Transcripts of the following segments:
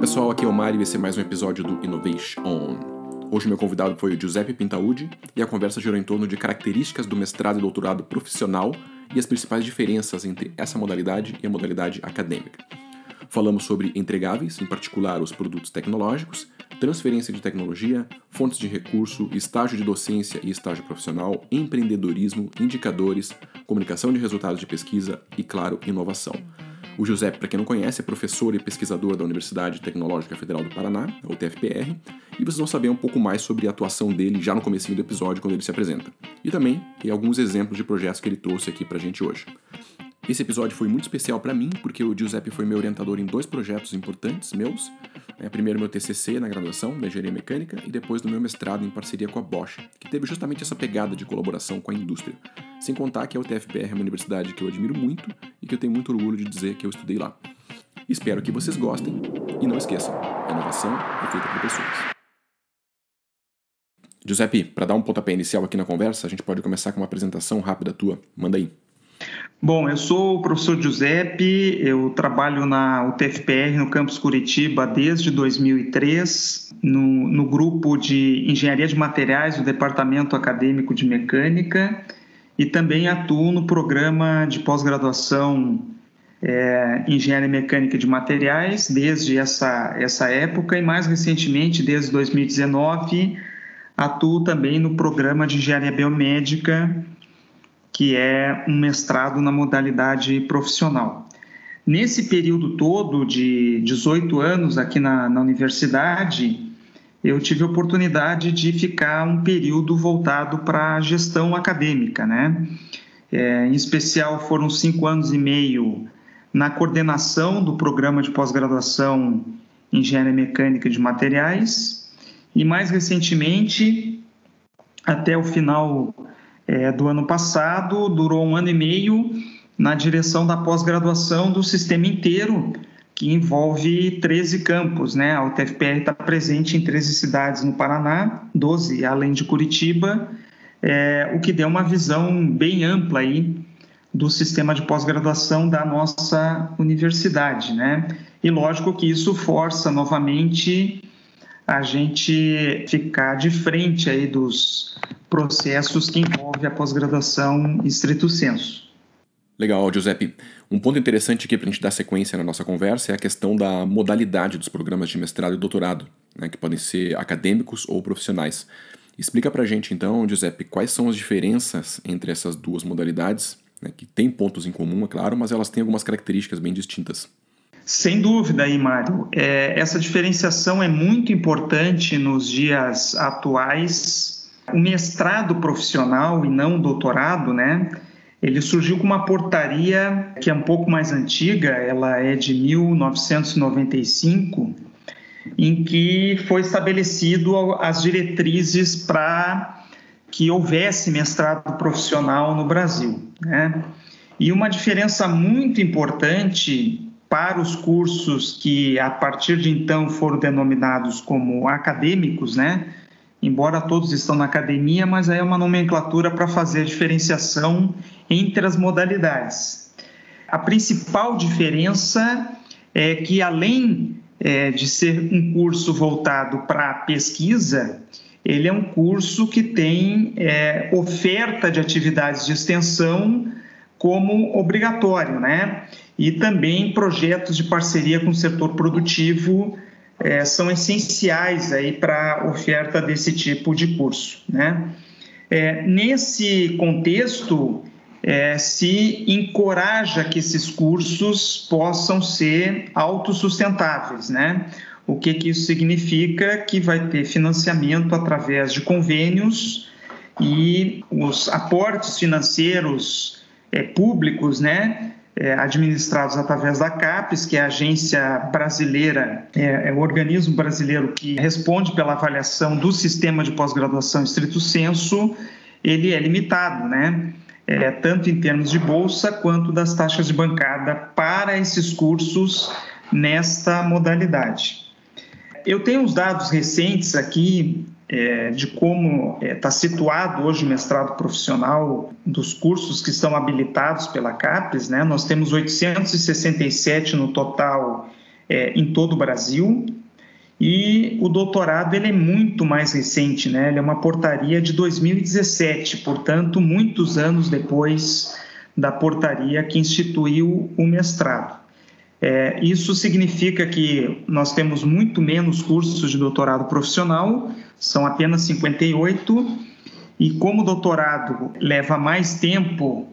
pessoal, aqui é o Mário e esse é mais um episódio do Innovation On. Hoje meu convidado foi o Giuseppe Pintaúdi e a conversa girou em torno de características do mestrado e doutorado profissional e as principais diferenças entre essa modalidade e a modalidade acadêmica. Falamos sobre entregáveis, em particular os produtos tecnológicos, transferência de tecnologia, fontes de recurso, estágio de docência e estágio profissional, empreendedorismo, indicadores, comunicação de resultados de pesquisa e, claro, inovação. O José, para quem não conhece, é professor e pesquisador da Universidade Tecnológica Federal do Paraná, a UTFPR, e vocês vão saber um pouco mais sobre a atuação dele já no começo do episódio, quando ele se apresenta. E também e alguns exemplos de projetos que ele trouxe aqui para a gente hoje. Esse episódio foi muito especial para mim, porque o Giuseppe foi meu orientador em dois projetos importantes meus. É, primeiro meu TCC na graduação, da Engenharia Mecânica, e depois do meu mestrado em parceria com a Bosch, que teve justamente essa pegada de colaboração com a indústria. Sem contar que a UTFPR é uma universidade que eu admiro muito e que eu tenho muito orgulho de dizer que eu estudei lá. Espero que vocês gostem e não esqueçam, a inovação é feita por pessoas. Giuseppe, para dar um pontapé inicial aqui na conversa, a gente pode começar com uma apresentação rápida tua. Manda aí. Bom, eu sou o professor Giuseppe, eu trabalho na UTFPR, no campus Curitiba, desde 2003, no, no grupo de Engenharia de Materiais do Departamento Acadêmico de Mecânica e também atuo no programa de pós-graduação é, Engenharia Mecânica de Materiais desde essa, essa época e mais recentemente, desde 2019, atuo também no programa de Engenharia Biomédica que é um mestrado na modalidade profissional. Nesse período todo de 18 anos aqui na, na universidade, eu tive a oportunidade de ficar um período voltado para a gestão acadêmica, né? É, em especial, foram cinco anos e meio na coordenação do programa de pós-graduação em Engenharia Mecânica de Materiais e, mais recentemente, até o final é, do ano passado, durou um ano e meio na direção da pós-graduação do sistema inteiro, que envolve 13 campos. Né? A UTFPR está presente em 13 cidades no Paraná, 12 além de Curitiba, é, o que deu uma visão bem ampla aí do sistema de pós-graduação da nossa universidade. Né? E lógico que isso força novamente a gente ficar de frente aí dos processos que envolvem a pós-graduação estrito senso. Legal, Giuseppe. Um ponto interessante aqui para a gente dar sequência na nossa conversa é a questão da modalidade dos programas de mestrado e doutorado, né, que podem ser acadêmicos ou profissionais. Explica para a gente, então, Giuseppe, quais são as diferenças entre essas duas modalidades, né, que têm pontos em comum, é claro, mas elas têm algumas características bem distintas. Sem dúvida aí, Mário. É, essa diferenciação é muito importante nos dias atuais o mestrado profissional e não o doutorado, né? Ele surgiu com uma portaria que é um pouco mais antiga, ela é de 1995, em que foi estabelecido as diretrizes para que houvesse mestrado profissional no Brasil, né? E uma diferença muito importante para os cursos que a partir de então foram denominados como acadêmicos, né? Embora todos estão na academia, mas aí é uma nomenclatura para fazer a diferenciação entre as modalidades. A principal diferença é que, além é, de ser um curso voltado para pesquisa, ele é um curso que tem é, oferta de atividades de extensão como obrigatório, né? E também projetos de parceria com o setor produtivo é, são essenciais aí para a oferta desse tipo de curso. Né? É, nesse contexto, é, se encoraja que esses cursos possam ser autossustentáveis, né? O que, que isso significa? Que vai ter financiamento através de convênios e os aportes financeiros é, públicos, né? É, administrados através da CAPES, que é a agência brasileira, é, é, o organismo brasileiro que responde pela avaliação do sistema de pós-graduação estrito senso, ele é limitado, né? É, tanto em termos de bolsa quanto das taxas de bancada para esses cursos nesta modalidade. Eu tenho os dados recentes aqui é, de como está é, tá situado hoje o mestrado profissional dos cursos que estão habilitados pela CAPES. Né? Nós temos 867 no total é, em todo o Brasil. E o doutorado ele é muito mais recente, né? Ele é uma portaria de 2017, portanto, muitos anos depois da portaria que instituiu o mestrado. É, isso significa que nós temos muito menos cursos de doutorado profissional, são apenas 58, e como o doutorado leva mais tempo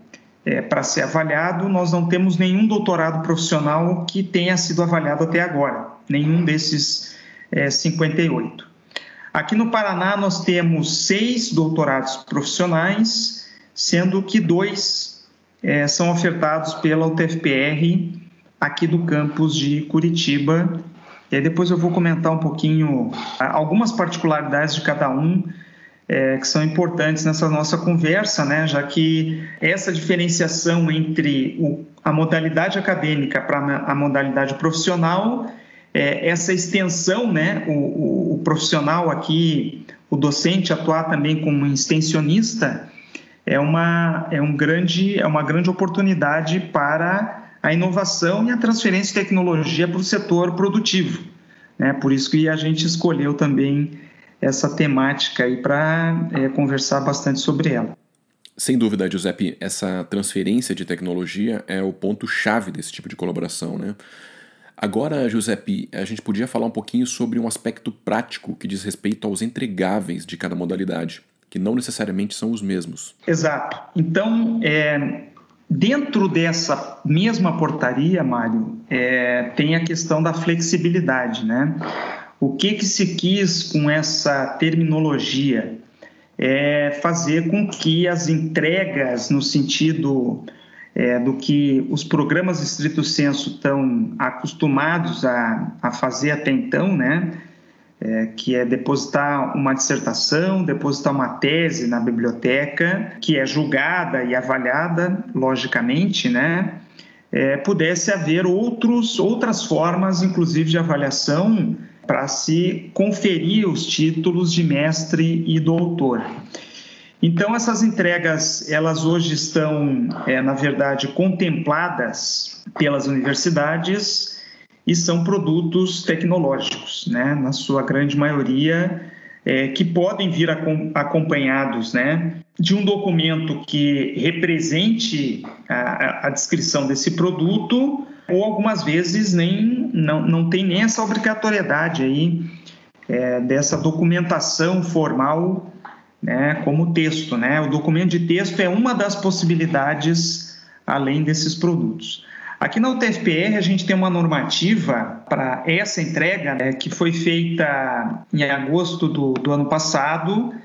é, para ser avaliado, nós não temos nenhum doutorado profissional que tenha sido avaliado até agora, nenhum desses é, 58. Aqui no Paraná, nós temos seis doutorados profissionais, sendo que dois é, são ofertados pela UTFPR aqui do campus de Curitiba. E aí depois eu vou comentar um pouquinho algumas particularidades de cada um é, que são importantes nessa nossa conversa, né? já que essa diferenciação entre o, a modalidade acadêmica para a modalidade profissional, é, essa extensão, né? O, o, o, profissional aqui, o docente atuar também como extensionista, é uma, é um grande, é uma grande oportunidade para a inovação e a transferência de tecnologia para o setor produtivo. Né? Por isso que a gente escolheu também essa temática aí para é, conversar bastante sobre ela. Sem dúvida, Giuseppe, essa transferência de tecnologia é o ponto-chave desse tipo de colaboração, né? Agora, Giuseppe, a gente podia falar um pouquinho sobre um aspecto prático que diz respeito aos entregáveis de cada modalidade, que não necessariamente são os mesmos. Exato. Então, é, Dentro dessa mesma portaria, Mário, é, tem a questão da flexibilidade, né? O que, que se quis com essa terminologia? É fazer com que as entregas, no sentido é, do que os programas estrito senso estão acostumados a, a fazer até então, né? É, que é depositar uma dissertação, depositar uma tese na biblioteca, que é julgada e avaliada, logicamente, né? É, pudesse haver outros, outras formas, inclusive de avaliação, para se conferir os títulos de mestre e doutor. Então, essas entregas, elas hoje estão, é, na verdade, contempladas pelas universidades e são produtos tecnológicos, né, na sua grande maioria, é, que podem vir acompanhados né, de um documento que represente a, a, descrição desse produto, ou algumas vezes nem, não, não tem nem essa obrigatoriedade aí, é, dessa documentação formal né, como texto. Né? O documento de texto é uma das possibilidades além desses produtos. Aqui na UTFPR a gente tem uma normativa para essa entrega né, que foi feita em agosto do, do ano passado,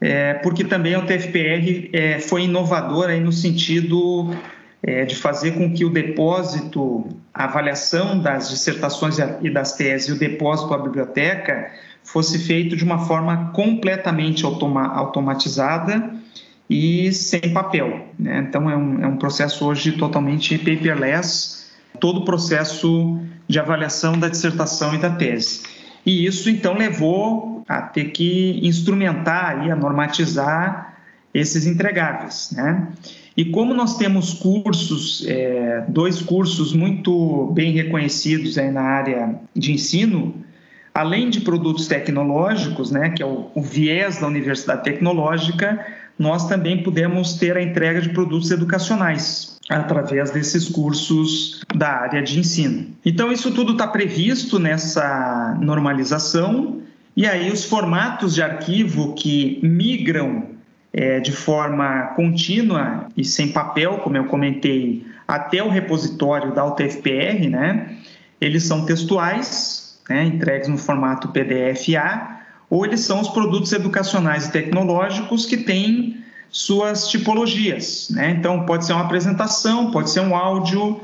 é, porque também a UTFPR é, foi inovadora no sentido é, de fazer com que o depósito, a avaliação das dissertações e das teses e o depósito à biblioteca fosse feito de uma forma completamente automa automatizada e sem papel. Né? Então, é um, é um processo hoje totalmente paperless, todo o processo de avaliação da dissertação e da tese. E isso, então, levou a ter que instrumentar e a normatizar esses entregáveis. Né? E como nós temos cursos, é, dois cursos muito bem reconhecidos aí na área de ensino, além de produtos tecnológicos, né, que é o, o viés da Universidade Tecnológica, nós também pudemos ter a entrega de produtos educacionais através desses cursos da área de ensino. Então, isso tudo está previsto nessa normalização, e aí os formatos de arquivo que migram é, de forma contínua e sem papel, como eu comentei, até o repositório da UTFPR, né? Eles são textuais, né, entregues no formato PDF-A, ou eles são os produtos educacionais e tecnológicos que têm suas tipologias. Né? Então, pode ser uma apresentação, pode ser um áudio,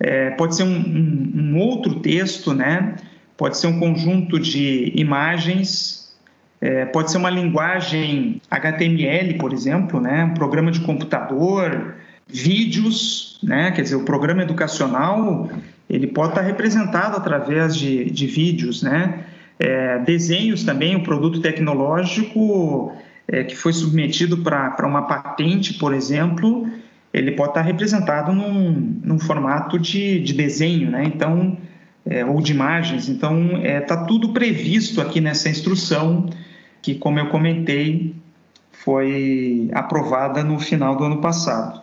é, pode ser um, um, um, outro texto, né? pode ser um conjunto de imagens, é, pode ser uma linguagem HTML, por exemplo, né? um programa de computador, vídeos, né? quer dizer, o programa educacional ele pode estar representado através de, de vídeos, né? É, desenhos também, o um produto tecnológico é, que foi submetido para uma patente, por exemplo, ele pode estar representado num, num formato de, de desenho, né? Então, é, ou de imagens. Então, está é, tudo previsto aqui nessa instrução, que, como eu comentei, foi aprovada no final do ano passado.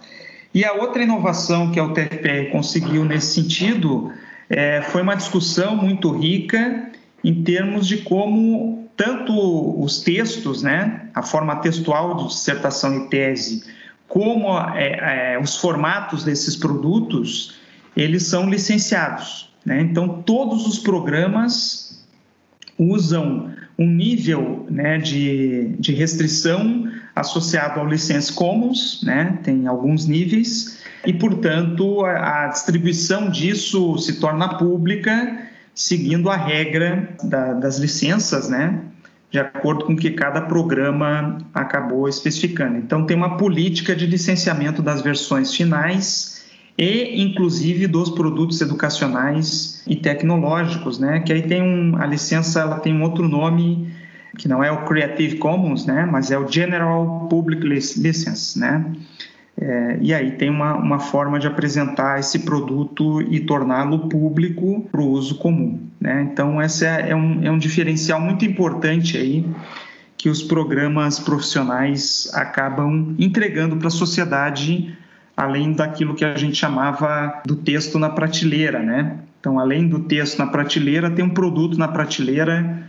E a outra inovação que a UTFPR conseguiu nesse sentido é, foi uma discussão muito rica em termos de como tanto os textos, né, a forma textual de dissertação e tese, como é, é, os formatos desses produtos, eles são licenciados. Né? Então, todos os programas usam um nível né, de, de restrição associado ao License Commons, né, tem alguns níveis, e, portanto, a, a distribuição disso se torna pública seguindo a regra da, das licenças, né, de acordo com o que cada programa acabou especificando. Então, tem uma política de licenciamento das versões finais e, inclusive, dos produtos educacionais e tecnológicos, né? Que aí tem um, a licença, ela tem um outro nome que não é o Creative Commons, né? Mas é o General Public License, né? É, e aí tem uma, uma forma de apresentar esse produto e torná-lo público para o uso comum. Né? Então, esse é, é, um, é um diferencial muito importante aí que os programas profissionais acabam entregando para a sociedade, além daquilo que a gente chamava do texto na prateleira. Né? Então, além do texto na prateleira, tem um produto na prateleira,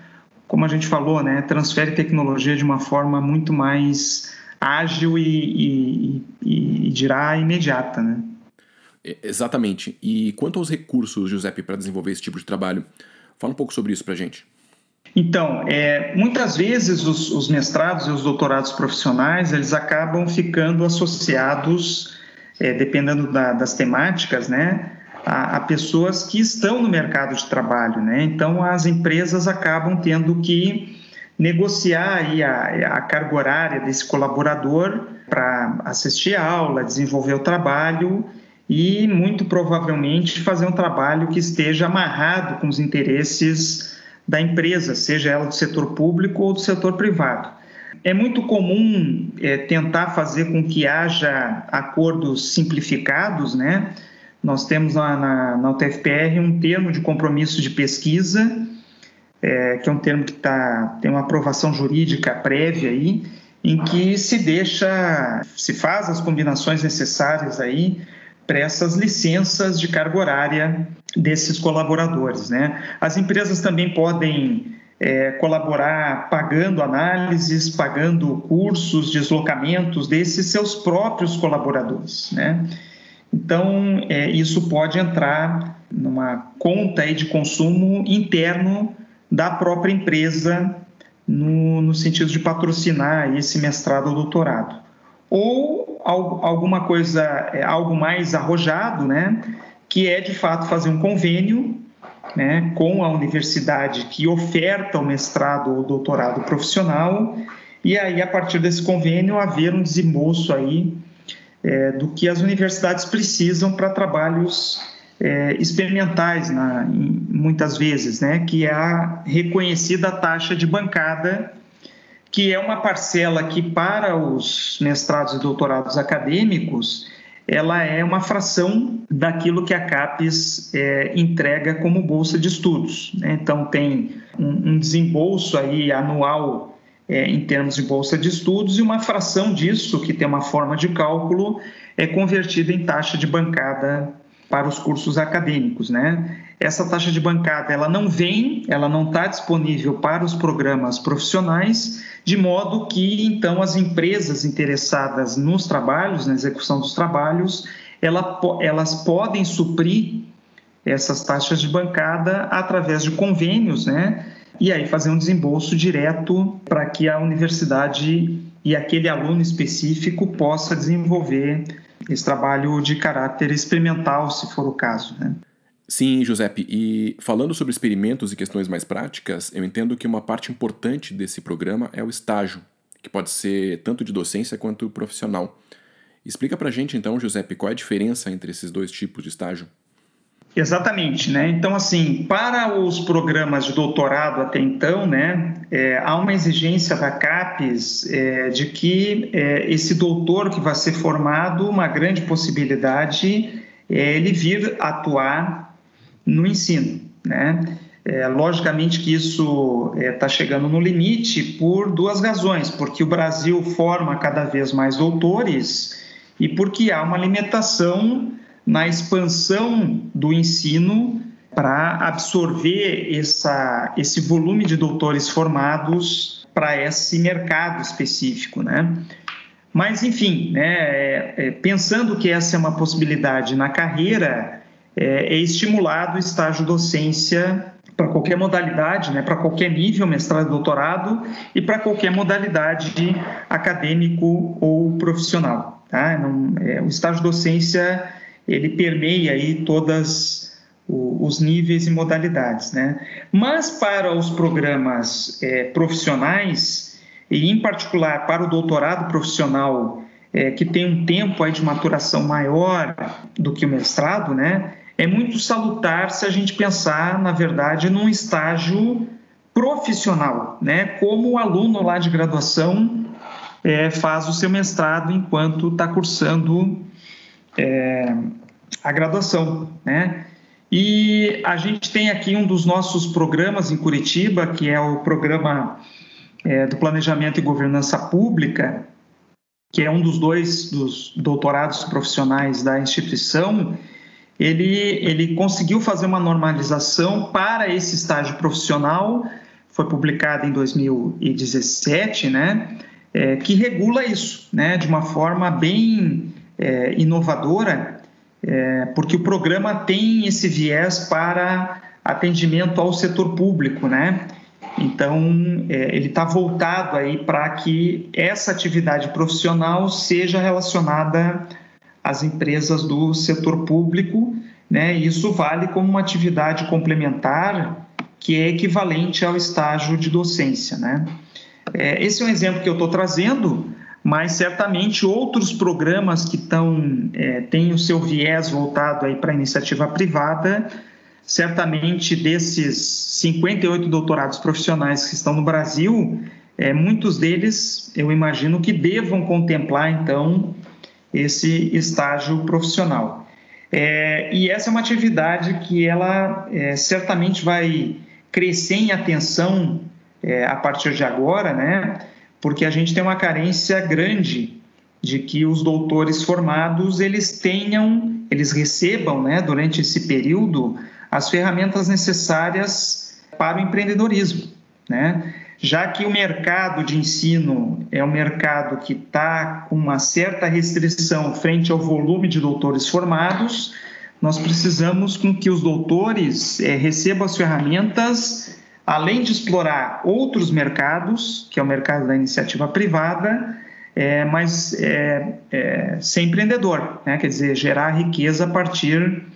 como a gente falou, né? transfere tecnologia de uma forma muito mais ágil e, e, e dirá imediata, né? Exatamente. E quanto aos recursos, Giuseppe, para desenvolver esse tipo de trabalho, fala um pouco sobre isso para a gente. Então, é, muitas vezes os, os, mestrados e os doutorados profissionais eles acabam ficando associados, é, dependendo da, das temáticas, né, a, a, pessoas que estão no mercado de trabalho, né. Então, as empresas acabam tendo que negociar a, a carga horária desse colaborador para assistir a aula, desenvolver o trabalho e, muito provavelmente, fazer um trabalho que esteja amarrado com os interesses da empresa, seja ela do setor público ou do setor privado. É muito comum é, tentar fazer com que haja acordos simplificados, né? Nós temos na, na, na UTFPR um termo de compromisso de pesquisa é, que é um termo que tá, tem uma aprovação jurídica prévia aí, em que se deixa, se faz as combinações necessárias aí para essas licenças de carga horária desses colaboradores. Né? As empresas também podem é, colaborar pagando análises, pagando cursos, deslocamentos desses seus próprios colaboradores. Né? Então, é, isso pode entrar numa conta de consumo interno da própria empresa no, no sentido de patrocinar esse mestrado ou doutorado. Ou alguma coisa, é, algo mais arrojado, né, que é de fato fazer um convênio né, com a universidade que oferta o mestrado ou doutorado profissional e aí a partir desse convênio haver um desembolso aí é, do que as universidades precisam para trabalhos é, experimentais na, em, muitas vezes, né, que é a reconhecida taxa de bancada, que é uma parcela que para os mestrados e doutorados acadêmicos ela é uma fração daquilo que a CAPES é, entrega como bolsa de estudos. Né? Então tem um, um, desembolso aí anual é, em termos de bolsa de estudos e uma fração disso que tem uma forma de cálculo é convertida em taxa de bancada para os cursos acadêmicos, né? Essa taxa de bancada ela não vem, ela não está disponível para os programas profissionais, de modo que então as empresas interessadas nos trabalhos, na execução dos trabalhos, ela, elas podem suprir essas taxas de bancada através de convênios, né? E aí fazer um desembolso direto para que a universidade e aquele aluno específico possa desenvolver esse trabalho de caráter experimental, se for o caso. Né? Sim, Giuseppe. E falando sobre experimentos e questões mais práticas, eu entendo que uma parte importante desse programa é o estágio, que pode ser tanto de docência quanto profissional. Explica pra gente então, Giuseppe, qual é a diferença entre esses dois tipos de estágio? Exatamente, né? Então, assim, para os programas de doutorado até então, né, é, há uma exigência da CAPES é, de que é, esse doutor que vai ser formado, uma grande possibilidade é ele vir atuar no ensino, né? É, logicamente que isso está é, chegando no limite por duas razões, porque o Brasil forma cada vez mais doutores e porque há uma limitação na expansão do ensino para absorver essa, esse volume de doutores formados para esse mercado específico, né? Mas, enfim, né, é, é, pensando que essa é uma possibilidade na carreira, é, é estimulado o estágio docência para qualquer modalidade, né, para qualquer nível, mestrado doutorado, e para qualquer modalidade acadêmico ou profissional. Tá? Não, é, o estágio docência ele permeia aí todas os níveis e modalidades, né? Mas para os programas é, profissionais e em particular para o doutorado profissional é, que tem um tempo aí de maturação maior do que o mestrado, né? é muito salutar se a gente pensar, na verdade, num estágio profissional, né? Como o aluno lá de graduação é, faz o seu mestrado enquanto está cursando é, a graduação, né? E a gente tem aqui um dos nossos programas em Curitiba, que é o programa é, do Planejamento e Governança Pública, que é um dos dois dos doutorados profissionais da instituição, ele, ele conseguiu fazer uma normalização para esse estágio profissional, foi publicado em 2017, né, é, que regula isso, né, de uma forma bem é, inovadora, é, porque o programa tem esse viés para atendimento ao setor público, né, então, é, ele está voltado aí para que essa atividade profissional seja relacionada as empresas do setor público, né? Isso vale como uma atividade complementar que é equivalente ao estágio de docência, né? É, esse é um exemplo que eu estou trazendo, mas certamente outros programas que estão é, têm o seu viés voltado para a iniciativa privada, certamente desses 58 doutorados profissionais que estão no Brasil, é, muitos deles eu imagino que devam contemplar então esse estágio profissional. É, e essa é uma atividade que ela é, certamente vai crescer em atenção é, a partir de agora, né? Porque a gente tem uma carência grande de que os doutores formados eles tenham, eles recebam, né, durante esse período, as ferramentas necessárias para o empreendedorismo, né? já que o mercado de ensino é um mercado que está com uma certa restrição frente ao volume de doutores formados, nós precisamos com que os doutores é, recebam as ferramentas, além de explorar outros mercados, que é o mercado da iniciativa privada, é, mas é, é, ser empreendedor, né? quer dizer, gerar riqueza a partir,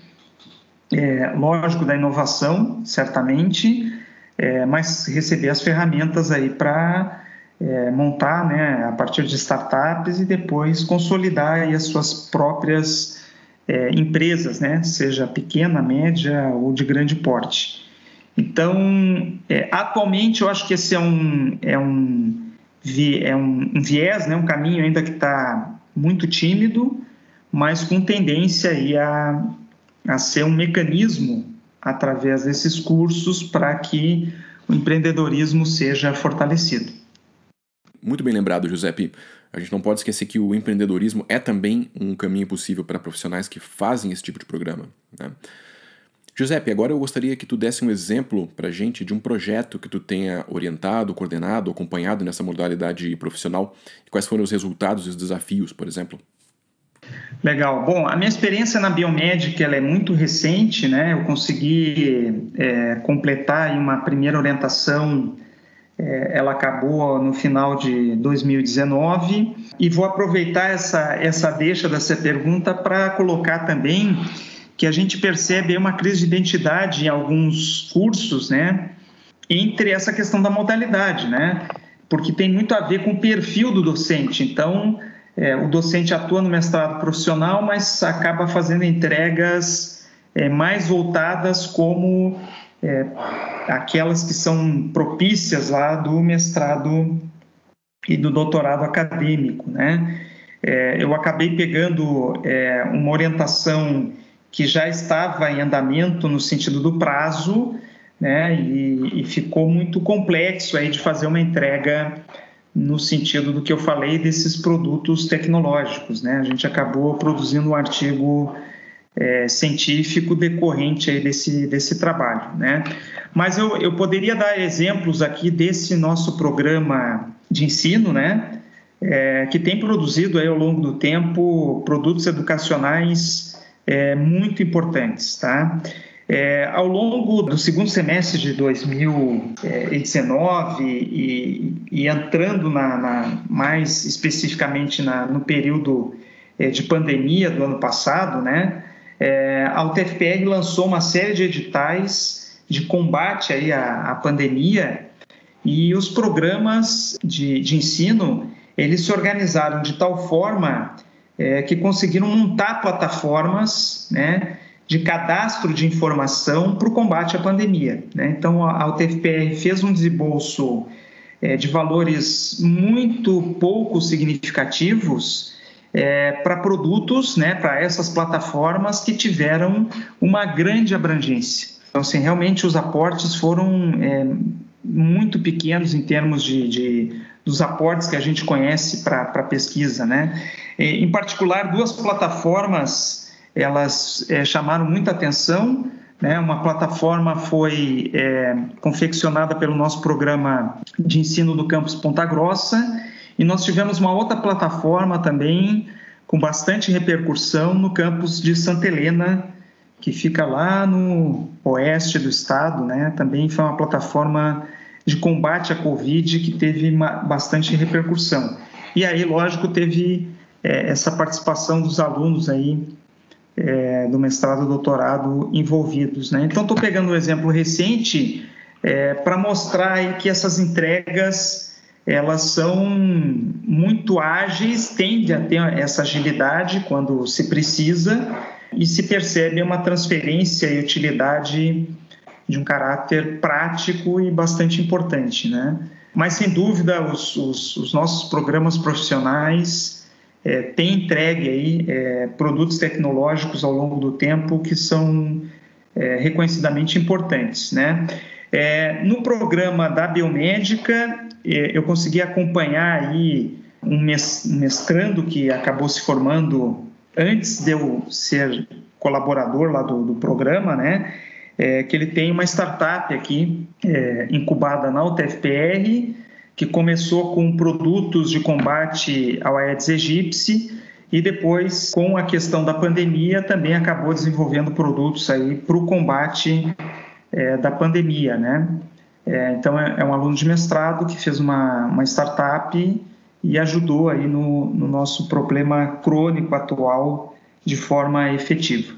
lógico, da inovação, certamente, é, mas receber as ferramentas aí para é, montar né, a partir de startups e depois consolidar aí as suas próprias é, empresas, né, seja pequena, média ou de grande porte. Então, é, atualmente eu acho que esse é um, é um, é um, um viés, né, um caminho ainda que está muito tímido, mas com tendência aí a, a ser um mecanismo através desses cursos para que o empreendedorismo seja fortalecido. Muito bem lembrado, Giuseppe. A gente não pode esquecer que o empreendedorismo é também um caminho possível para profissionais que fazem esse tipo de programa. Né? Giuseppe, agora eu gostaria que tu desse um exemplo para a gente de um projeto que tu tenha orientado, coordenado, acompanhado nessa modalidade profissional. Quais foram os resultados e os desafios, por exemplo? Legal. Bom, a minha experiência na biomédica ela é muito recente, né? Eu consegui é, completar uma primeira orientação, é, ela acabou no final de 2019 e vou aproveitar essa essa deixa dessa pergunta para colocar também que a gente percebe uma crise de identidade em alguns cursos, né? Entre essa questão da modalidade, né? Porque tem muito a ver com o perfil do docente. Então, é, o docente atua no mestrado profissional, mas acaba fazendo entregas é, mais voltadas como é, aquelas que são propícias lá do mestrado e do doutorado acadêmico, né? É, eu acabei pegando é, uma orientação que já estava em andamento no sentido do prazo, né, e, e ficou muito complexo aí de fazer uma entrega no sentido do que eu falei desses produtos tecnológicos, né? A gente acabou produzindo um artigo é, científico decorrente aí desse, desse trabalho, né? Mas eu, eu poderia dar exemplos aqui desse nosso programa de ensino, né? É, que tem produzido aí ao longo do tempo produtos educacionais é, muito importantes, tá? É, ao longo do segundo semestre de 2019 e, e entrando na, na, mais especificamente na, no período é, de pandemia do ano passado, né, é, a UTFPR lançou uma série de editais de combate aí à, à pandemia e os programas de, de, ensino eles se organizaram de tal forma é, que conseguiram montar plataformas, né, de cadastro de informação para o combate à pandemia. Né? Então, a UTFPR fez um desembolso é, de valores muito pouco significativos é, para produtos, né, para essas plataformas que tiveram uma grande abrangência. Então, assim, realmente os aportes foram é, muito pequenos em termos de, de, dos aportes que a gente conhece para a pesquisa. Né? Em particular, duas plataformas elas é, chamaram muita atenção. Né? Uma plataforma foi é, confeccionada pelo nosso programa de ensino do campus Ponta Grossa e nós tivemos uma outra plataforma também com bastante repercussão no campus de Santa Helena, que fica lá no oeste do estado, né? Também foi uma plataforma de combate à Covid que teve bastante repercussão. E aí, lógico, teve é, essa participação dos alunos aí é, do mestrado e doutorado envolvidos. Né? Então, estou pegando um exemplo recente é, para mostrar que essas entregas elas são muito ágeis, tende a ter essa agilidade quando se precisa e se percebe uma transferência e utilidade de um caráter prático e bastante importante, né? Mas sem dúvida os, os, os nossos programas profissionais é, tem entregue aí é, produtos tecnológicos ao longo do tempo que são é, reconhecidamente importantes, né? É, no programa da biomédica, é, eu consegui acompanhar aí um mestrando que acabou se formando antes de eu ser colaborador lá do, do programa, né? É, que ele tem uma startup aqui incubada na UTFPR que começou com produtos de combate ao Aedes aegypti e depois, com a questão da pandemia, também acabou desenvolvendo produtos aí para o combate é, da pandemia, né? É, então, é, é, um aluno de mestrado que fez uma, uma startup e ajudou aí no, no nosso problema crônico atual de forma efetiva.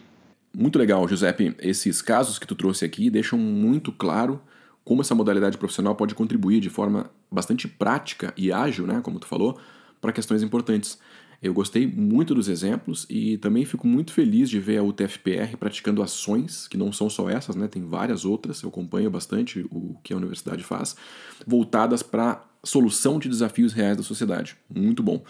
Muito legal, Giuseppe. Esses casos que tu trouxe aqui deixam muito claro como essa modalidade profissional pode contribuir de forma bastante prática e ágil, né, como tu falou, para questões importantes. Eu gostei muito dos exemplos e também fico muito feliz de ver a UTFPR praticando ações, que não são só essas, né? Tem várias outras, eu acompanho bastante o que a universidade faz, voltadas para solução de desafios reais da sociedade. Muito bom.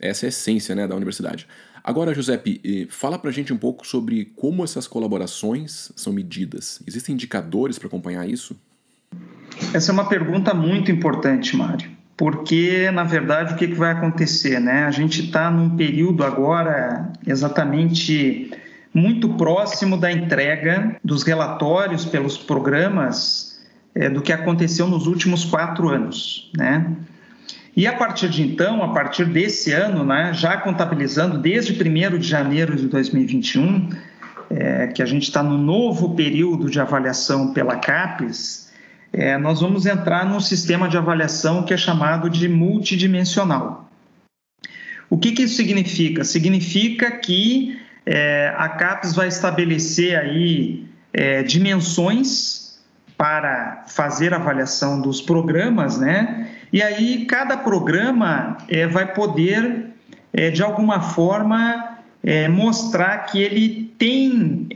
Essa é a essência né, da universidade. Agora, Giuseppe, fala pra gente um pouco sobre como essas colaborações são medidas. Existem indicadores para acompanhar isso? Essa é uma pergunta muito importante, Mário, porque na verdade o que, vai acontecer, né? A gente está num período agora exatamente muito próximo da entrega dos relatórios pelos programas é, do que aconteceu nos últimos quatro anos, né? E a partir de então, a partir desse ano, né, já contabilizando desde 1 de janeiro de 2021, é, que a gente está no novo período de avaliação pela CAPES, é, nós vamos entrar num sistema de avaliação que é chamado de multidimensional. O que, que isso significa? Significa que é, a CAPES vai estabelecer aí é, dimensões para fazer avaliação dos programas, né? E aí cada programa é, vai poder, é, de alguma forma, é, mostrar que ele tem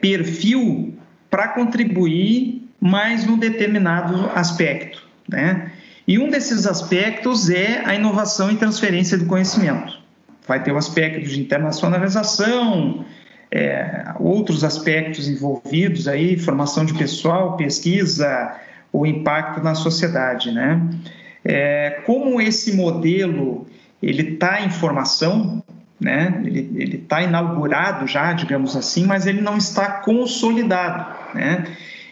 perfil para contribuir mas num determinado aspecto. Né? E um desses aspectos é a inovação e transferência do conhecimento. Vai ter o aspecto de internacionalização, é, outros aspectos envolvidos aí, formação de pessoal, pesquisa, o impacto na sociedade, né? É, como esse modelo ele está em formação, né? Ele está inaugurado já, digamos assim, mas ele não está consolidado, né?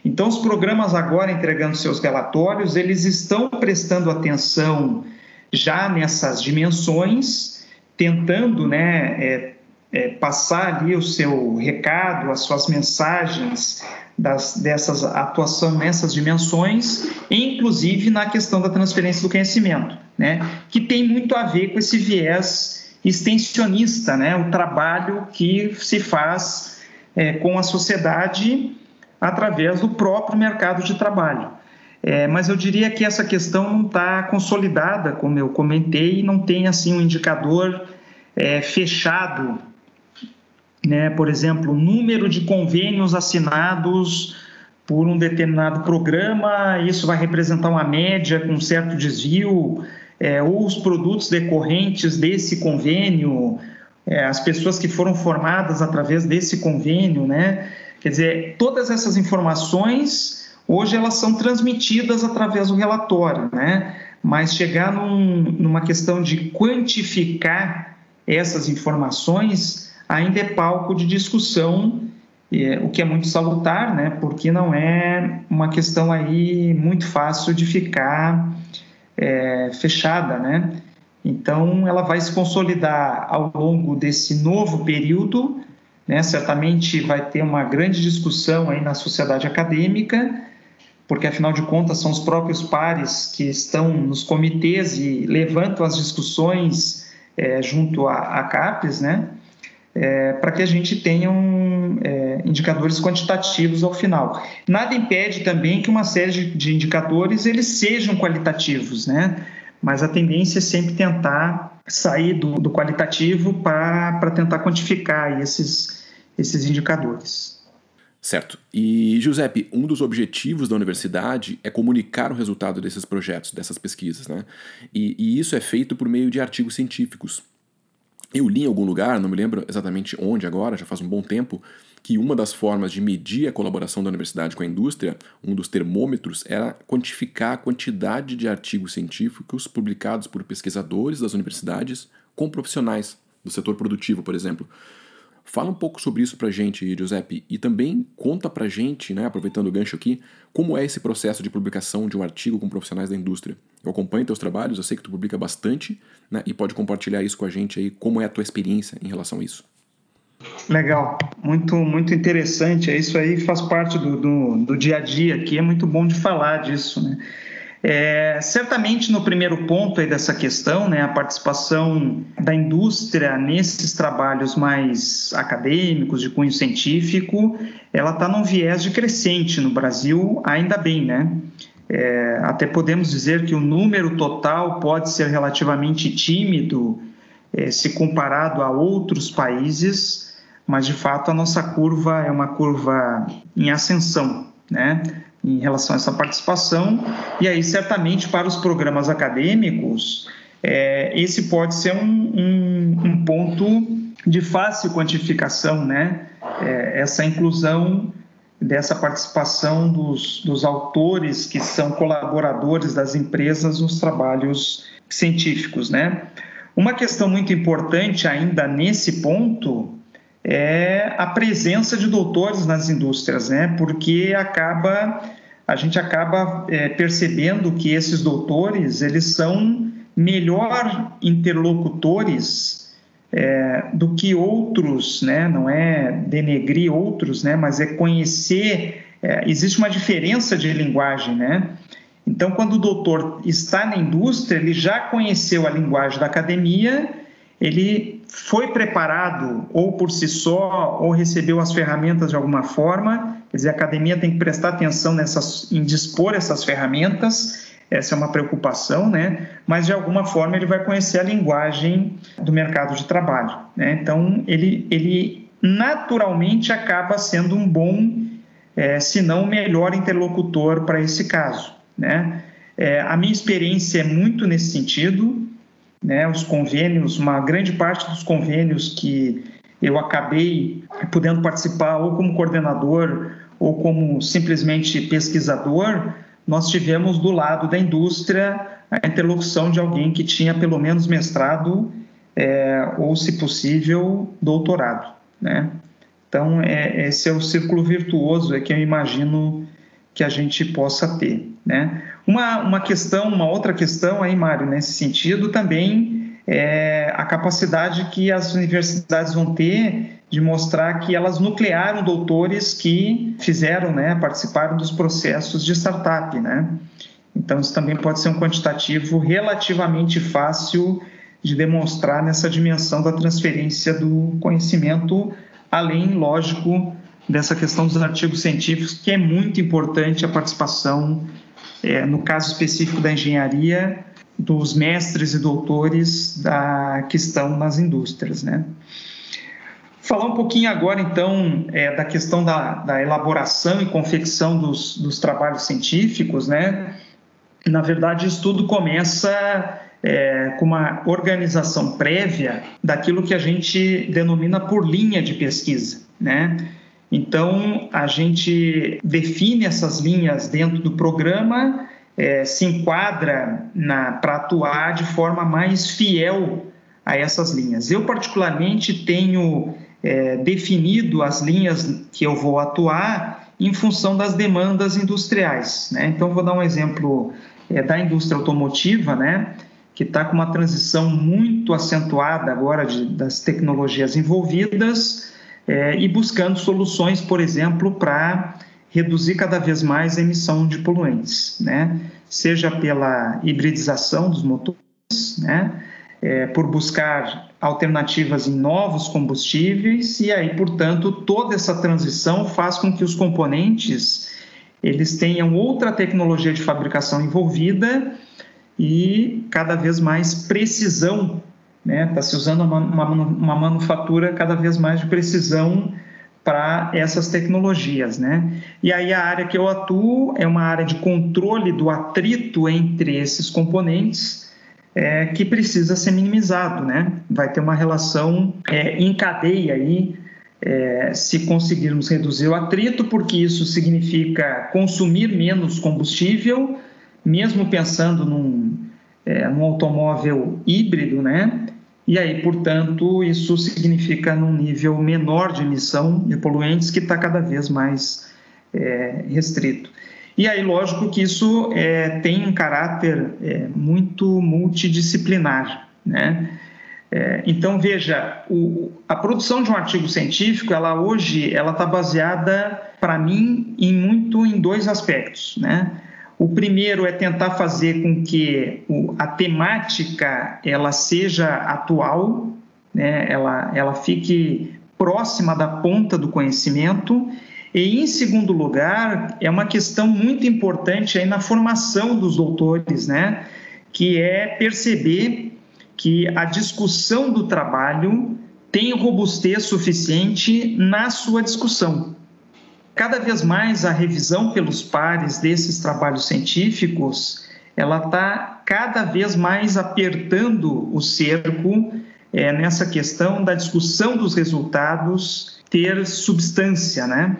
Então, os programas agora entregando seus relatórios, eles estão prestando atenção já nessas dimensões, tentando, né, é, é, passar ali o seu recado, as suas mensagens das, dessas atuação nessas dimensões, inclusive na questão da transferência do conhecimento, né, que tem muito a ver com esse viés extensionista, né, o trabalho que se faz é, com a sociedade através do próprio mercado de trabalho. É, mas eu diria que essa questão não está consolidada, como eu comentei, não tem assim um indicador é, fechado né, por exemplo, o número de convênios assinados por um determinado programa, isso vai representar uma média com certo desvio, é, ou os produtos decorrentes desse convênio, é, as pessoas que foram formadas através desse convênio, né? Quer dizer, todas essas informações hoje elas são transmitidas através do relatório, né? Mas chegar num, numa questão de quantificar essas informações ainda é palco de discussão, o que é muito salutar, né? Porque não é uma questão aí muito fácil de ficar é, fechada, né? Então, ela vai se consolidar ao longo desse novo período, né? Certamente vai ter uma grande discussão aí na sociedade acadêmica, porque afinal de contas são os próprios pares que estão nos comitês e levantam as discussões é, junto à, à CAPES, né? É, para que a gente tenha um, é, indicadores quantitativos ao final. Nada impede também que uma série de indicadores eles sejam qualitativos, né? Mas a tendência é sempre tentar sair do, do qualitativo para tentar quantificar esses, esses indicadores. Certo. E, Giuseppe, um dos objetivos da universidade é comunicar o resultado desses projetos, dessas pesquisas, né? E, e isso é feito por meio de artigos científicos. Eu li em algum lugar, não me lembro exatamente onde agora, já faz um bom tempo, que uma das formas de medir a colaboração da universidade com a indústria, um dos termômetros, era quantificar a quantidade de artigos científicos publicados por pesquisadores das universidades com profissionais do setor produtivo, por exemplo. Fala um pouco sobre isso pra gente, Giuseppe, e também conta pra gente, né, aproveitando o gancho aqui, como é esse processo de publicação de um artigo com profissionais da indústria. Eu acompanho teus trabalhos, eu sei que tu publica bastante, né, e pode compartilhar isso com a gente aí, como é a tua experiência em relação a isso. Legal, muito muito interessante. Isso aí faz parte do, do, do dia a dia aqui, é muito bom de falar disso, né? É, certamente no primeiro ponto aí dessa questão, né, a participação da indústria nesses trabalhos mais acadêmicos, de cunho científico, ela está num viés de crescente no Brasil, ainda bem, né? É, até podemos dizer que o número total pode ser relativamente tímido é, se comparado a outros países, mas de fato a nossa curva é uma curva em ascensão, né? Em relação a essa participação, e aí certamente para os programas acadêmicos, é, esse pode ser um, um, um, ponto de fácil quantificação, né? É, essa inclusão dessa participação dos, dos autores que são colaboradores das empresas nos trabalhos científicos, né? Uma questão muito importante ainda nesse ponto é a presença de doutores nas indústrias, né? Porque acaba a gente acaba é, percebendo que esses doutores eles são melhor interlocutores é, do que outros, né? Não é denegrir outros, né? Mas é conhecer. É, existe uma diferença de linguagem, né? Então, quando o doutor está na indústria, ele já conheceu a linguagem da academia, ele foi preparado ou por si só ou recebeu as ferramentas de alguma forma Quer dizer, a academia tem que prestar atenção nessas, em dispor essas ferramentas, essa é uma preocupação, né? Mas de alguma forma ele vai conhecer a linguagem do mercado de trabalho, né? Então ele, ele naturalmente acaba sendo um bom, é, se não o melhor interlocutor para esse caso, né? É, a minha experiência é muito nesse sentido, né? Os convênios, uma grande parte dos convênios que eu acabei podendo participar ou como coordenador ou como simplesmente pesquisador, nós tivemos do lado da indústria a interlocução de alguém que tinha pelo menos mestrado é, ou, se possível, doutorado. Né? Então, é, esse é o círculo virtuoso é que eu imagino que a gente possa ter. Né? Uma, uma questão, uma outra questão aí, Mário, nesse sentido também é a capacidade que as universidades vão ter de mostrar que elas nuclearam doutores que fizeram, né, participaram dos processos de startup, né? Então isso também pode ser um quantitativo relativamente fácil de demonstrar nessa dimensão da transferência do conhecimento, além, lógico, dessa questão dos artigos científicos, que é muito importante a participação, é, no caso específico da engenharia, dos mestres e doutores da, que estão nas indústrias, né? Falar um pouquinho agora, então, é, da questão da, da, elaboração e confecção dos, dos, trabalhos científicos, né? Na verdade, isso tudo começa é, com uma organização prévia daquilo que a gente denomina por linha de pesquisa, né? Então, a gente define essas linhas dentro do programa, é, se enquadra para atuar de forma mais fiel a essas linhas. Eu, particularmente, tenho é, definido as linhas que eu vou atuar em função das demandas industriais. Né? Então, vou dar um exemplo é, da indústria automotiva, né? que está com uma transição muito acentuada agora de, das tecnologias envolvidas é, e buscando soluções, por exemplo, para reduzir cada vez mais a emissão de poluentes, né? seja pela hibridização dos motores, né? É, por buscar alternativas em novos combustíveis e aí, portanto, toda essa transição faz com que os componentes eles tenham outra tecnologia de fabricação envolvida e cada vez mais precisão, né? Está se usando uma, uma, uma manufatura cada vez mais de precisão para essas tecnologias, né? E aí a área que eu atuo é uma área de controle do atrito entre esses componentes é, que precisa ser minimizado, né? Vai ter uma relação é, em cadeia aí é, se conseguirmos reduzir o atrito, porque isso significa consumir menos combustível, mesmo pensando num, é, num automóvel híbrido, né? E aí, portanto, isso significa num nível menor de emissão de poluentes que está cada vez mais é, restrito. E aí, lógico que isso é, tem um caráter é, muito multidisciplinar, né? É, então, veja, o, a produção de um artigo científico, ela hoje, ela está baseada, para mim, em muito em dois aspectos, né? O primeiro é tentar fazer com que a temática ela seja atual, né? ela, ela fique próxima da ponta do conhecimento. E, em segundo lugar, é uma questão muito importante aí na formação dos doutores, né? que é perceber que a discussão do trabalho tem robustez suficiente na sua discussão. Cada vez mais a revisão pelos pares desses trabalhos científicos, ela está cada vez mais apertando o cerco é, nessa questão da discussão dos resultados ter substância, né?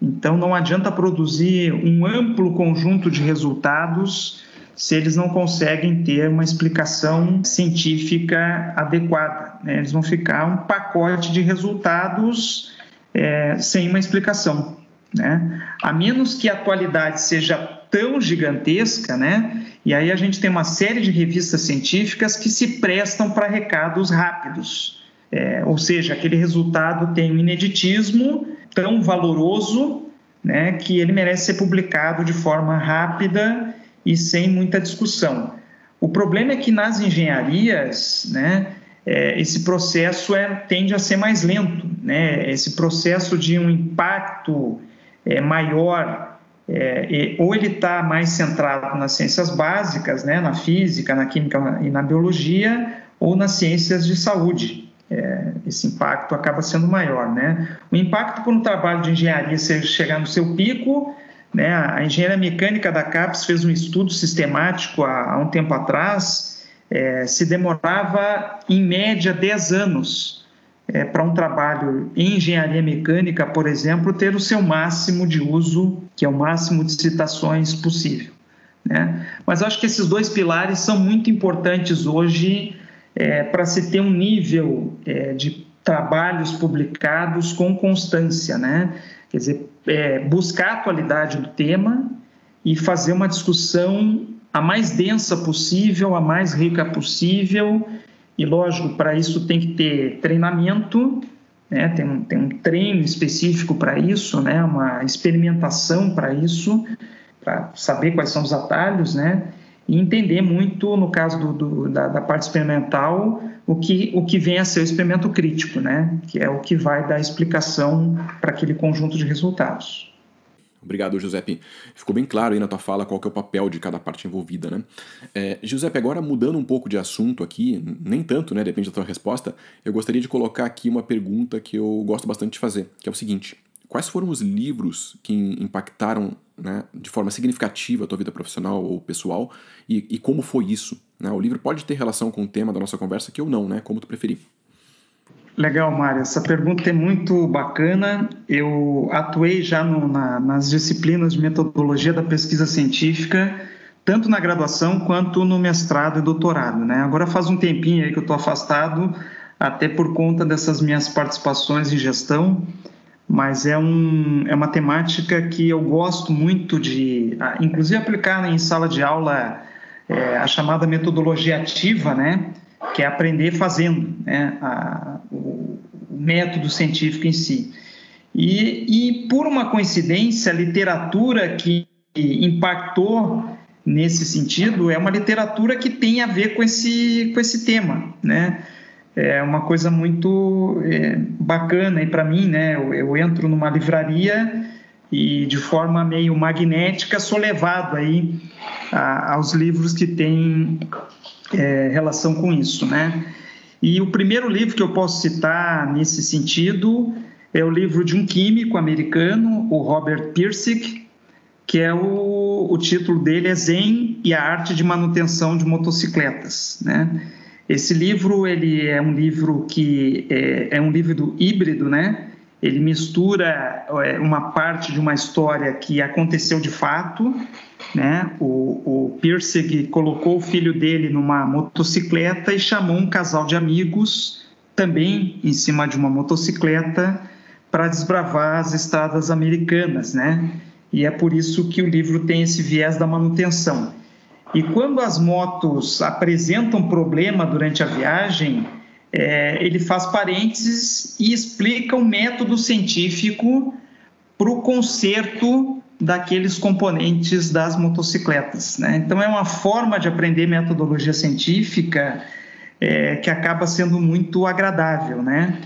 Então não adianta produzir um amplo conjunto de resultados se eles não conseguem ter uma explicação científica adequada. Né? Eles vão ficar um pacote de resultados é, sem uma explicação. Né? A menos que a atualidade seja tão gigantesca, né? e aí a gente tem uma série de revistas científicas que se prestam para recados rápidos. É, ou seja, aquele resultado tem um ineditismo tão valoroso né, que ele merece ser publicado de forma rápida e sem muita discussão. O problema é que nas engenharias, né, é, esse processo é, tende a ser mais lento, né? Esse processo de um impacto é, maior, é, ou ele está mais centrado nas ciências básicas, né, na física, na química e na biologia, ou nas ciências de saúde. É, esse impacto acaba sendo maior, né? O impacto por um trabalho de engenharia chegar no seu pico, né? A engenharia mecânica da CAPES fez um estudo sistemático há, há um tempo atrás, é, se demorava em média 10 anos é, para um trabalho em engenharia mecânica, por exemplo, ter o seu máximo de uso, que é o máximo de citações possível. Né? Mas acho que esses dois pilares são muito importantes hoje é, para se ter um nível é, de trabalhos publicados com constância, né? Quer dizer, é, buscar a atualidade do tema e fazer uma discussão a mais densa possível, a mais rica possível. E, lógico, para isso tem que ter treinamento, né? tem, um, tem um treino específico para isso, né? uma experimentação para isso, para saber quais são os atalhos, né? e entender muito, no caso do, do, da, da, parte experimental, o que, o que vem a ser o experimento crítico, né? que é o que vai dar explicação para aquele conjunto de resultados. Obrigado, Giuseppe. Ficou bem claro aí na tua fala qual que é o papel de cada parte envolvida, né? É, Giuseppe, agora mudando um pouco de assunto aqui, nem tanto, né? Depende da tua resposta, eu gostaria de colocar aqui uma pergunta que eu gosto bastante de fazer, que é o seguinte: quais foram os livros que impactaram né, de forma significativa a tua vida profissional ou pessoal e, e como foi isso? Né? O livro pode ter relação com o tema da nossa conversa aqui ou não, né? Como tu preferir. Legal, Mário. Essa pergunta é muito bacana. Eu atuei já no, na, nas disciplinas de metodologia da pesquisa científica, tanto na graduação quanto no mestrado e doutorado. Né? Agora faz um tempinho aí que eu estou afastado, até por conta dessas minhas participações em gestão mas é, um, é uma temática que eu gosto muito de, inclusive, aplicar em sala de aula é, a chamada metodologia ativa, né? Que é aprender fazendo né? a, o, método científico em si. E, e, por uma coincidência, a literatura que impactou nesse sentido é uma literatura que tem a ver com esse, com esse tema, né? é uma coisa muito é, bacana para mim, né? Eu, eu, entro numa livraria e de forma meio magnética sou levado aí a, aos livros que têm é, relação com isso, né? E o primeiro livro que eu posso citar nesse sentido é o livro de um químico americano, o Robert Pirsig, que é o, o título dele é Zen e a arte de manutenção de motocicletas, né? Esse livro ele é um livro que é, é um livro híbrido, né? Ele mistura é, uma parte de uma história que aconteceu de fato, né? O, o Pirsig colocou o filho dele numa motocicleta e chamou um casal de amigos também em cima de uma motocicleta para desbravar as estradas americanas, né? E é por isso que o livro tem esse viés da manutenção. E quando as motos apresentam problema durante a viagem, é, ele faz parênteses e explica um método científico para o conserto daqueles componentes das motocicletas. Né? Então, é uma forma de aprender metodologia científica é, que acaba sendo muito agradável. Né?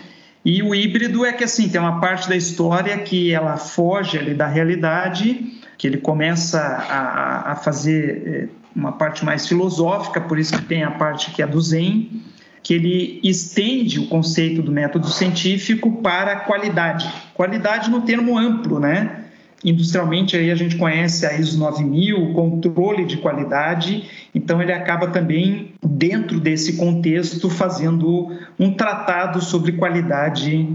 E o híbrido é que assim tem uma parte da história que ela foge ali da realidade, que ele começa a, a fazer é, uma parte mais filosófica, por isso que tem a parte que é do Zen, que ele estende o conceito do método científico para a qualidade. Qualidade no termo amplo, né? Industrialmente aí a gente conhece a ISO 9000, controle de qualidade, então ele acaba também dentro desse contexto fazendo um tratado sobre qualidade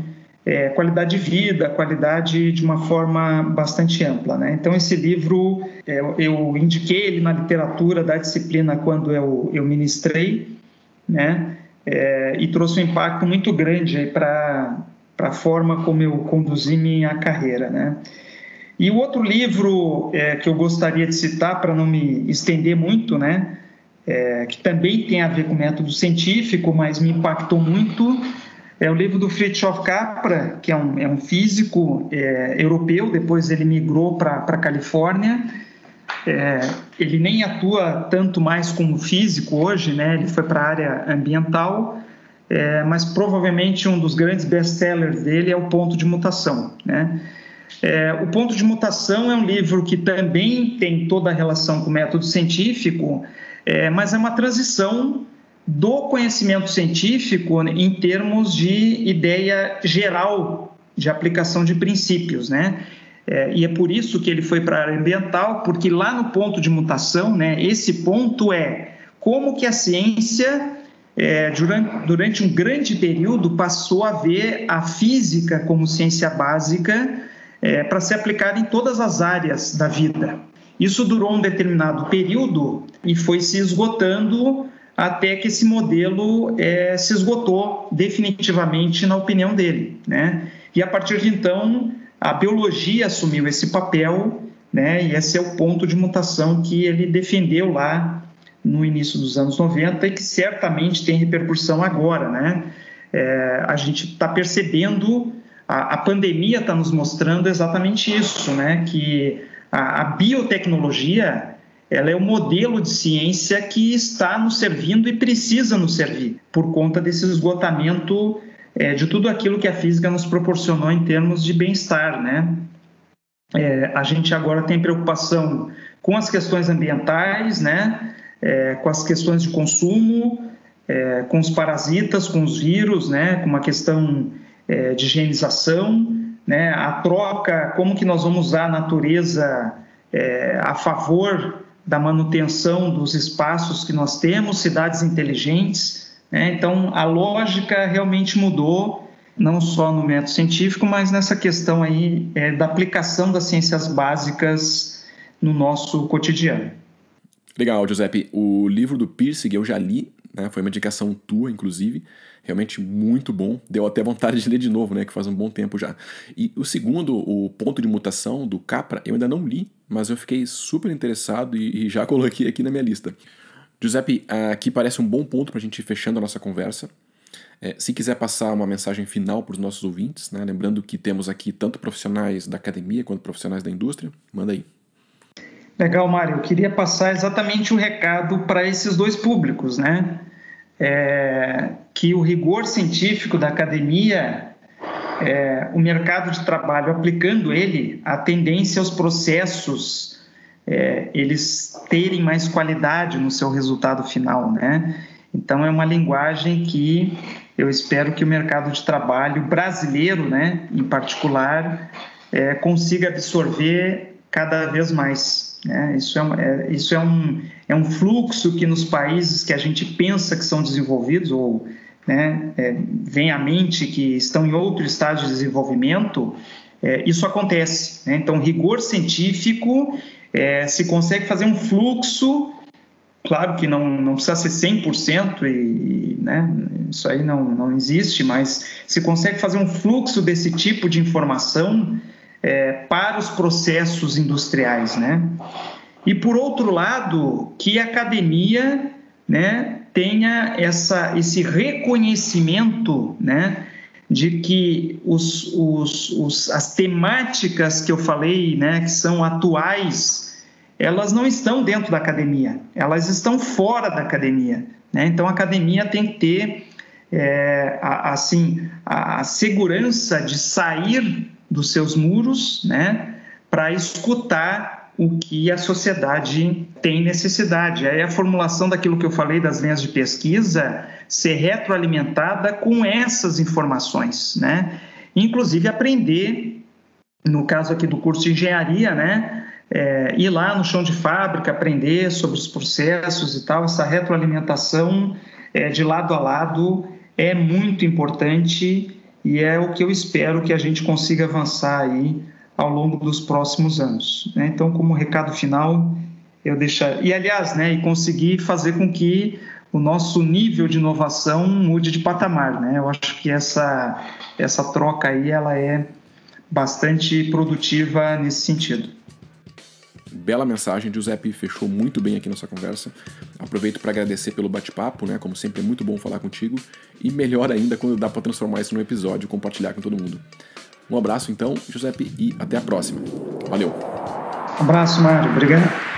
é, qualidade de vida, qualidade de uma forma bastante ampla. Né? Então, esse livro, é, eu indiquei ele na literatura da disciplina quando eu, eu ministrei, né? É, e trouxe um impacto muito grande para a forma como eu conduzi minha carreira. Né? E o outro livro é, que eu gostaria de citar, para não me estender muito, né? É, que também tem a ver com método científico, mas me impactou muito, é o livro do Fritjof Capra, que é um, é um físico é, europeu, depois ele migrou para a Califórnia. É, ele nem atua tanto mais como físico hoje, né? ele foi para a área ambiental, é, mas provavelmente um dos grandes best-sellers dele é O Ponto de Mutação. Né? É, o Ponto de Mutação é um livro que também tem toda a relação com o método científico, é, mas é uma transição do conhecimento científico em termos de ideia geral de aplicação de princípios, né? É, e é por isso que ele foi para a área ambiental, porque lá no ponto de mutação, né, esse ponto é como que a ciência é, durante, durante um grande período, passou a ver a física como ciência básica é, para ser aplicada em todas as áreas da vida. Isso durou um determinado período e foi se esgotando até que esse modelo é, se esgotou definitivamente na opinião dele, né? E a partir de então a biologia assumiu esse papel, né? E esse é o ponto de mutação que ele defendeu lá no início dos anos 90 e que certamente tem repercussão agora, né? É, a gente está percebendo, a, a pandemia está nos mostrando exatamente isso, né? Que a, a biotecnologia ela é o modelo de ciência que está nos servindo e precisa nos servir por conta desse esgotamento é, de tudo aquilo que a física nos proporcionou em termos de bem-estar, né? É, a gente agora tem preocupação com as questões ambientais, né? É, com as questões de consumo, é, com os parasitas, com os vírus, né? Com uma questão é, de higienização, né? A troca, como que nós vamos usar a natureza é, a favor da manutenção dos espaços que nós temos, cidades inteligentes. Né? Então, a lógica realmente mudou, não só no método científico, mas nessa questão aí é, da aplicação das ciências básicas no nosso cotidiano. Legal, Giuseppe. O livro do Pirsig eu já li, né? foi uma indicação tua, inclusive realmente muito bom. Deu até vontade de ler de novo, né? Que faz um bom tempo já. E o segundo, o ponto de mutação do Capra, eu ainda não li, mas eu fiquei super interessado e, e já coloquei aqui na minha lista. Giuseppe, aqui parece um bom ponto para a gente ir fechando a nossa conversa. É, se quiser passar uma mensagem final para os nossos ouvintes, né? lembrando que temos aqui tanto profissionais da academia quanto profissionais da indústria, manda aí. Legal, Mário. Eu queria passar exatamente o recado para esses dois públicos, né? É, que o rigor científico da academia, é, o mercado de trabalho aplicando ele, a tendência aos processos é, eles terem mais qualidade no seu resultado final, né? Então é uma linguagem que eu espero que o mercado de trabalho brasileiro, né, em particular, é, consiga absorver cada vez mais. Né? Isso, é, é, isso é, um, é um fluxo que nos países que a gente pensa que são desenvolvidos ou né, é, vem à mente que estão em outro estágio de desenvolvimento, é, isso acontece. Né? Então, rigor científico é, se consegue fazer um fluxo, claro que não, não precisa ser 100%, e, né, isso aí não, não existe, mas se consegue fazer um fluxo desse tipo de informação é, para os processos industriais, né? E por outro lado, que a academia, né, tenha essa, esse reconhecimento, né, de que os, os, os, as temáticas que eu falei, né, que são atuais, elas não estão dentro da academia, elas estão fora da academia. Né? Então, a academia tem que ter é, a, assim, a, a segurança de sair dos seus muros, né, para escutar o que a sociedade tem necessidade. Aí a formulação daquilo que eu falei das linhas de pesquisa ser retroalimentada com essas informações, né? Inclusive aprender, no caso aqui do curso de engenharia, né? É, ir lá no chão de fábrica, aprender sobre os processos e tal, essa retroalimentação é, de lado a lado é muito importante e é o que eu espero que a gente consiga avançar aí ao longo dos próximos anos. Né? Então, como recado final, eu deixar e aliás, né, e conseguir fazer com que o nosso nível de inovação mude de patamar, né? Eu acho que essa essa troca aí ela é bastante produtiva nesse sentido. Bela mensagem, Giuseppe fechou muito bem aqui nossa conversa. Aproveito para agradecer pelo bate-papo, né? Como sempre é muito bom falar contigo e melhor ainda quando dá para transformar isso num episódio e compartilhar com todo mundo. Um abraço então, Giuseppe, e até a próxima. Valeu. Um abraço, Mário. Obrigado.